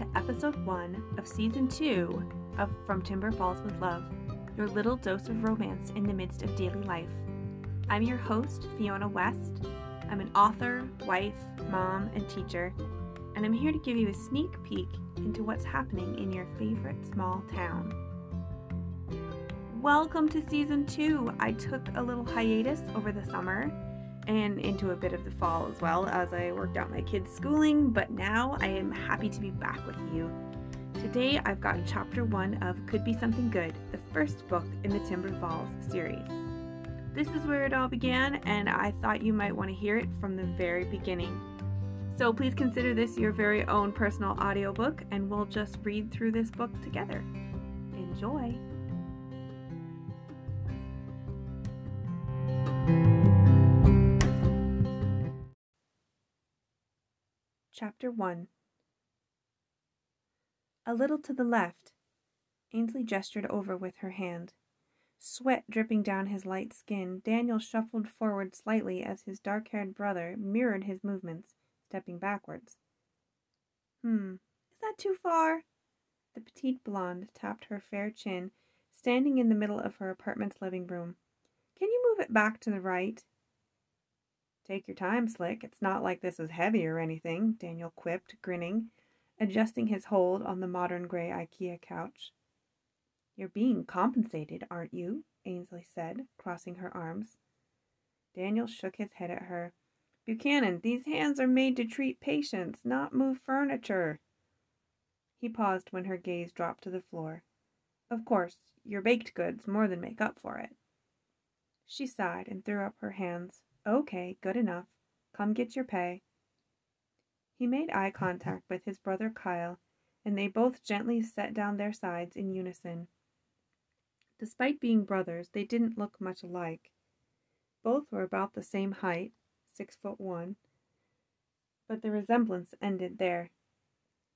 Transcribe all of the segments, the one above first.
to episode one of season two of From Timber Falls with Love, your little dose of romance in the midst of daily life. I'm your host, Fiona West. I'm an author, wife, mom, and teacher, and I'm here to give you a sneak peek into what's happening in your favorite small town. Welcome to season two. I took a little hiatus over the summer and into a bit of the fall as well as I worked out my kids' schooling, but now I am happy to be back with you. Today I've got chapter one of Could Be Something Good, the first book in the Timber Falls series. This is where it all began, and I thought you might want to hear it from the very beginning. So please consider this your very own personal audiobook, and we'll just read through this book together. Enjoy! Chapter 1 A little to the left, Ainsley gestured over with her hand. Sweat dripping down his light skin, Daniel shuffled forward slightly as his dark haired brother mirrored his movements, stepping backwards. Hmm, is that too far? The petite blonde tapped her fair chin, standing in the middle of her apartment's living room. Can you move it back to the right? Take your time, Slick. It's not like this is heavy or anything, Daniel quipped, grinning, adjusting his hold on the modern gray IKEA couch. You're being compensated, aren't you? Ainsley said, crossing her arms. Daniel shook his head at her. Buchanan, these hands are made to treat patients, not move furniture. He paused when her gaze dropped to the floor. Of course, your baked goods more than make up for it. She sighed and threw up her hands. Okay, good enough. Come get your pay. He made eye contact with his brother Kyle, and they both gently set down their sides in unison. Despite being brothers, they didn't look much alike. Both were about the same height, six foot one, but the resemblance ended there.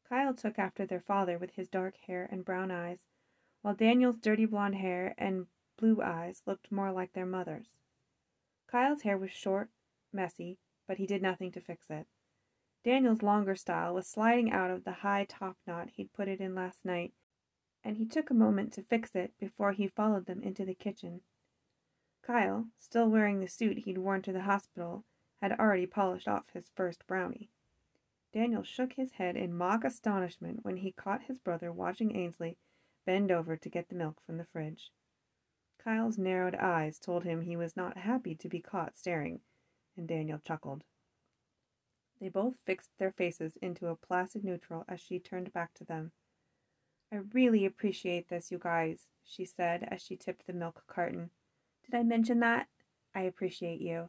Kyle took after their father with his dark hair and brown eyes, while Daniel's dirty blonde hair and blue eyes looked more like their mother's. Kyle's hair was short, messy, but he did nothing to fix it. Daniel's longer style was sliding out of the high top knot he'd put it in last night, and he took a moment to fix it before he followed them into the kitchen. Kyle, still wearing the suit he'd worn to the hospital, had already polished off his first brownie. Daniel shook his head in mock astonishment when he caught his brother watching Ainsley bend over to get the milk from the fridge. Kyle's narrowed eyes told him he was not happy to be caught staring, and Daniel chuckled. They both fixed their faces into a placid neutral as she turned back to them. I really appreciate this, you guys, she said as she tipped the milk carton. Did I mention that? I appreciate you.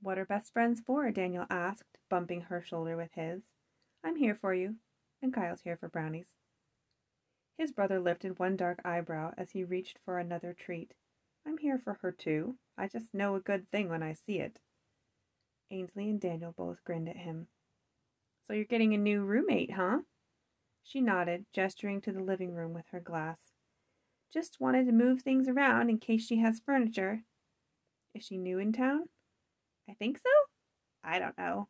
What are best friends for? Daniel asked, bumping her shoulder with his. I'm here for you, and Kyle's here for brownies. His brother lifted one dark eyebrow as he reached for another treat. I'm here for her too. I just know a good thing when I see it. Ainsley and Daniel both grinned at him. So you're getting a new roommate, huh? She nodded, gesturing to the living room with her glass. Just wanted to move things around in case she has furniture. Is she new in town? I think so. I don't know.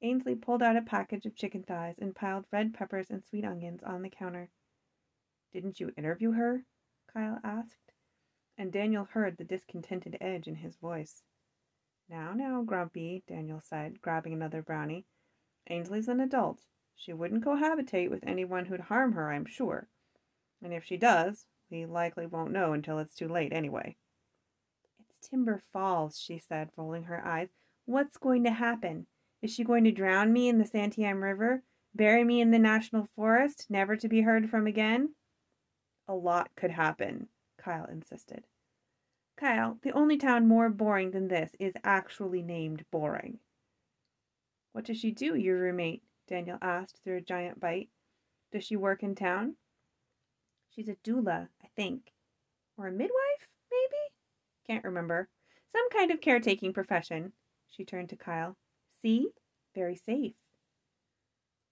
Ainsley pulled out a package of chicken thighs and piled red peppers and sweet onions on the counter. Didn't you interview her? Kyle asked, and Daniel heard the discontented edge in his voice. Now, now, Grumpy, Daniel said, grabbing another brownie. Ainsley's an adult. She wouldn't cohabitate with anyone who'd harm her, I'm sure. And if she does, we likely won't know until it's too late anyway. It's Timber Falls, she said, rolling her eyes. What's going to happen? Is she going to drown me in the Santiam River? Bury me in the National Forest, never to be heard from again? A lot could happen, Kyle insisted. Kyle, the only town more boring than this is actually named Boring. What does she do, your roommate? Daniel asked through a giant bite. Does she work in town? She's a doula, I think. Or a midwife, maybe? Can't remember. Some kind of caretaking profession. She turned to Kyle. See? Very safe.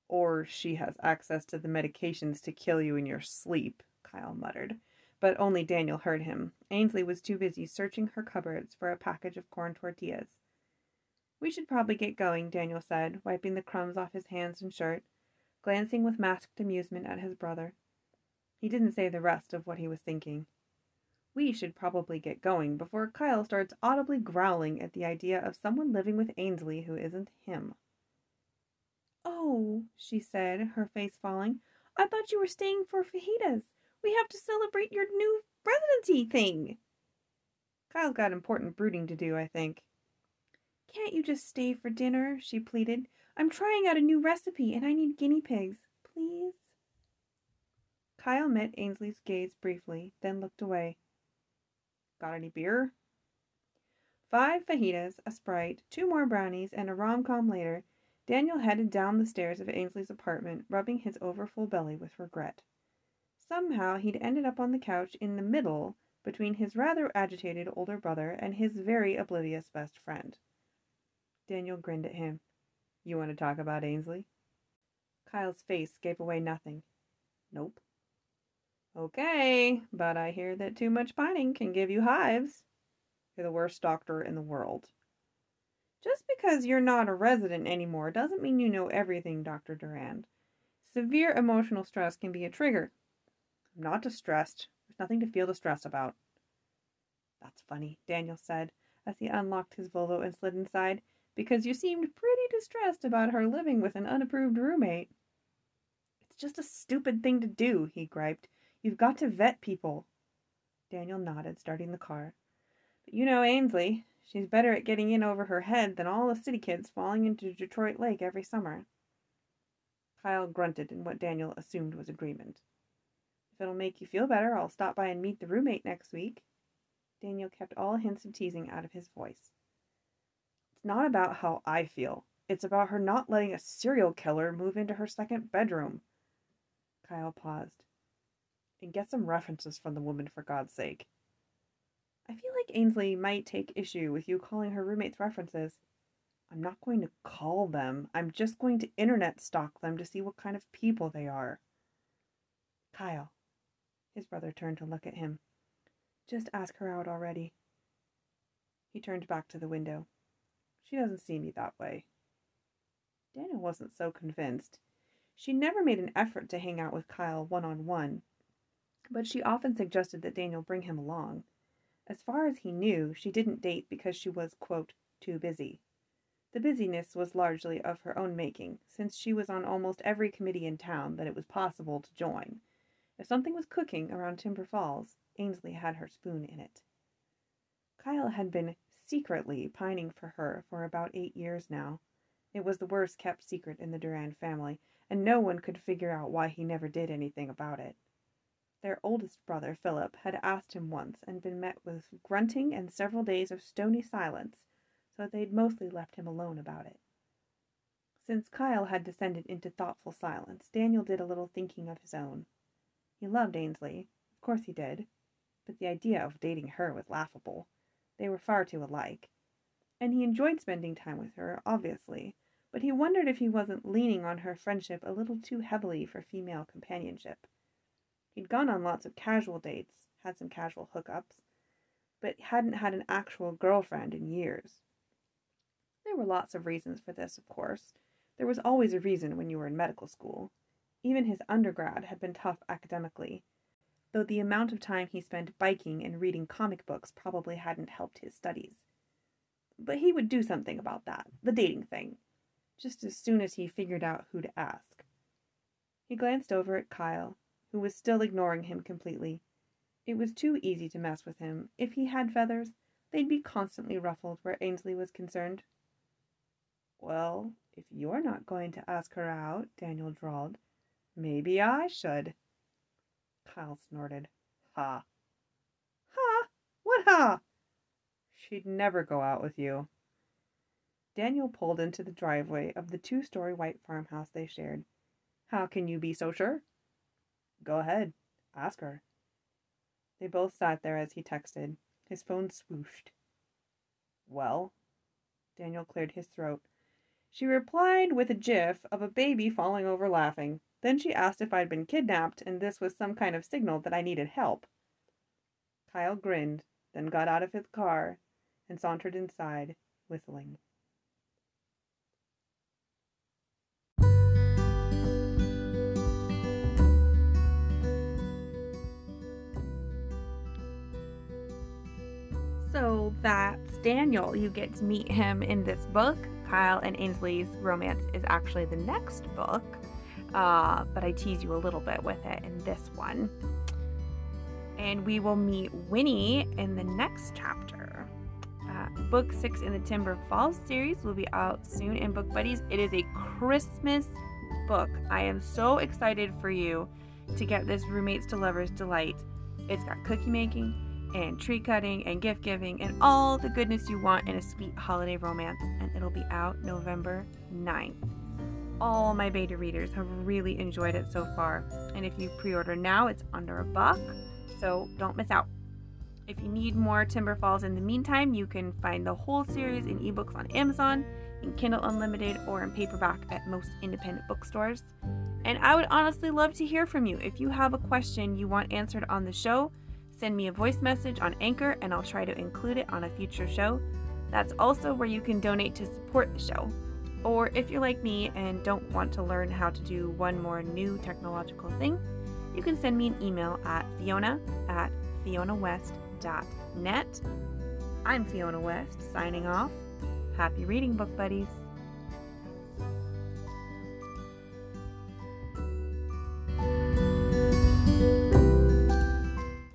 Or she has access to the medications to kill you in your sleep, Kyle muttered, but only Daniel heard him. Ainsley was too busy searching her cupboards for a package of corn tortillas. We should probably get going, Daniel said, wiping the crumbs off his hands and shirt. glancing with masked amusement at his brother. He didn't say the rest of what he was thinking. We should probably get going before Kyle starts audibly growling at the idea of someone living with Ainsley who isn't him. Oh, she said, her face falling. I thought you were staying for fajitas. We have to celebrate your new residency thing. Kyle's got important brooding to do, I think. Can't you just stay for dinner? she pleaded. I'm trying out a new recipe and I need guinea pigs. Please? Kyle met Ainsley's gaze briefly, then looked away. Got any beer? Five fajitas, a Sprite, two more brownies, and a rom-com later, Daniel headed down the stairs of Ainsley's apartment, rubbing his overfull belly with regret. Somehow he'd ended up on the couch in the middle between his rather agitated older brother and his very oblivious best friend. Daniel grinned at him. You want to talk about Ainsley? Kyle's face gave away nothing. Nope. Okay, but I hear that too much pining can give you hives. You're the worst doctor in the world. Just because you're not a resident anymore doesn't mean you know everything, Dr. Durand. Severe emotional stress can be a trigger. I'm not distressed. There's nothing to feel distressed about. That's funny, Daniel said as he unlocked his Volvo and slid inside, because you seemed pretty distressed about her living with an unapproved roommate. It's just a stupid thing to do, he griped. You've got to vet people. Daniel nodded, starting the car. But you know Ainsley. She's better at getting in over her head than all the city kids falling into Detroit Lake every summer. Kyle grunted in what Daniel assumed was agreement. If it'll make you feel better, I'll stop by and meet the roommate next week. Daniel kept all hints of teasing out of his voice. It's not about how I feel. It's about her not letting a serial killer move into her second bedroom. Kyle paused and get some references from the woman for God's sake. I feel like Ainsley might take issue with you calling her roommates references. I'm not going to call them. I'm just going to internet stalk them to see what kind of people they are. Kyle. His brother turned to look at him. Just ask her out already. He turned back to the window. She doesn't see me that way. Daniel wasn't so convinced. She never made an effort to hang out with Kyle one on one, but she often suggested that Daniel bring him along. As far as he knew, she didn't date because she was, quote, too busy. The busyness was largely of her own making, since she was on almost every committee in town that it was possible to join. If something was cooking around Timber Falls, Ainsley had her spoon in it. Kyle had been secretly pining for her for about eight years now. It was the worst kept secret in the Durand family, and no one could figure out why he never did anything about it. Their oldest brother, Philip, had asked him once and been met with grunting and several days of stony silence, so they'd mostly left him alone about it. Since Kyle had descended into thoughtful silence, Daniel did a little thinking of his own. He loved Ainsley, of course he did, but the idea of dating her was laughable. They were far too alike. And he enjoyed spending time with her, obviously, but he wondered if he wasn't leaning on her friendship a little too heavily for female companionship. He'd gone on lots of casual dates, had some casual hookups, but hadn't had an actual girlfriend in years. There were lots of reasons for this, of course. There was always a reason when you were in medical school. Even his undergrad had been tough academically, though the amount of time he spent biking and reading comic books probably hadn't helped his studies. But he would do something about that, the dating thing, just as soon as he figured out who to ask. He glanced over at Kyle, who was still ignoring him completely. It was too easy to mess with him. If he had feathers, they'd be constantly ruffled where Ainsley was concerned. Well, if you're not going to ask her out, Daniel drawled, maybe I should. Kyle snorted. Ha. Ha? What ha? She'd never go out with you. Daniel pulled into the driveway of the two story white farmhouse they shared. How can you be so sure? Go ahead. Ask her. They both sat there as he texted. His phone swooshed. Well? Daniel cleared his throat. She replied with a gif of a baby falling over laughing. Then she asked if I'd been kidnapped and this was some kind of signal that I needed help. Kyle grinned, then got out of his car and sauntered inside, whistling. So that's Daniel. You get to meet him in this book. Kyle and Ainsley's romance is actually the next book uh, but I tease you a little bit with it in this one. And we will meet Winnie in the next chapter. Uh, book six in the Timber Falls series will be out soon in Book Buddies. It is a Christmas book. I am so excited for you to get this Roommates to Lovers Delight. It's got cookie making and tree cutting and gift giving and all the goodness you want in a sweet holiday romance, and it'll be out November 9th. All my beta readers have really enjoyed it so far, and if you pre order now, it's under a buck, so don't miss out. If you need more Timber Falls in the meantime, you can find the whole series in ebooks on Amazon, in Kindle Unlimited, or in paperback at most independent bookstores. And I would honestly love to hear from you. If you have a question you want answered on the show, send me a voice message on Anchor and I'll try to include it on a future show. That's also where you can donate to support the show. Or if you're like me and don't want to learn how to do one more new technological thing, you can send me an email at fiona at fionawest.net. I'm Fiona West, signing off. Happy reading, book buddies.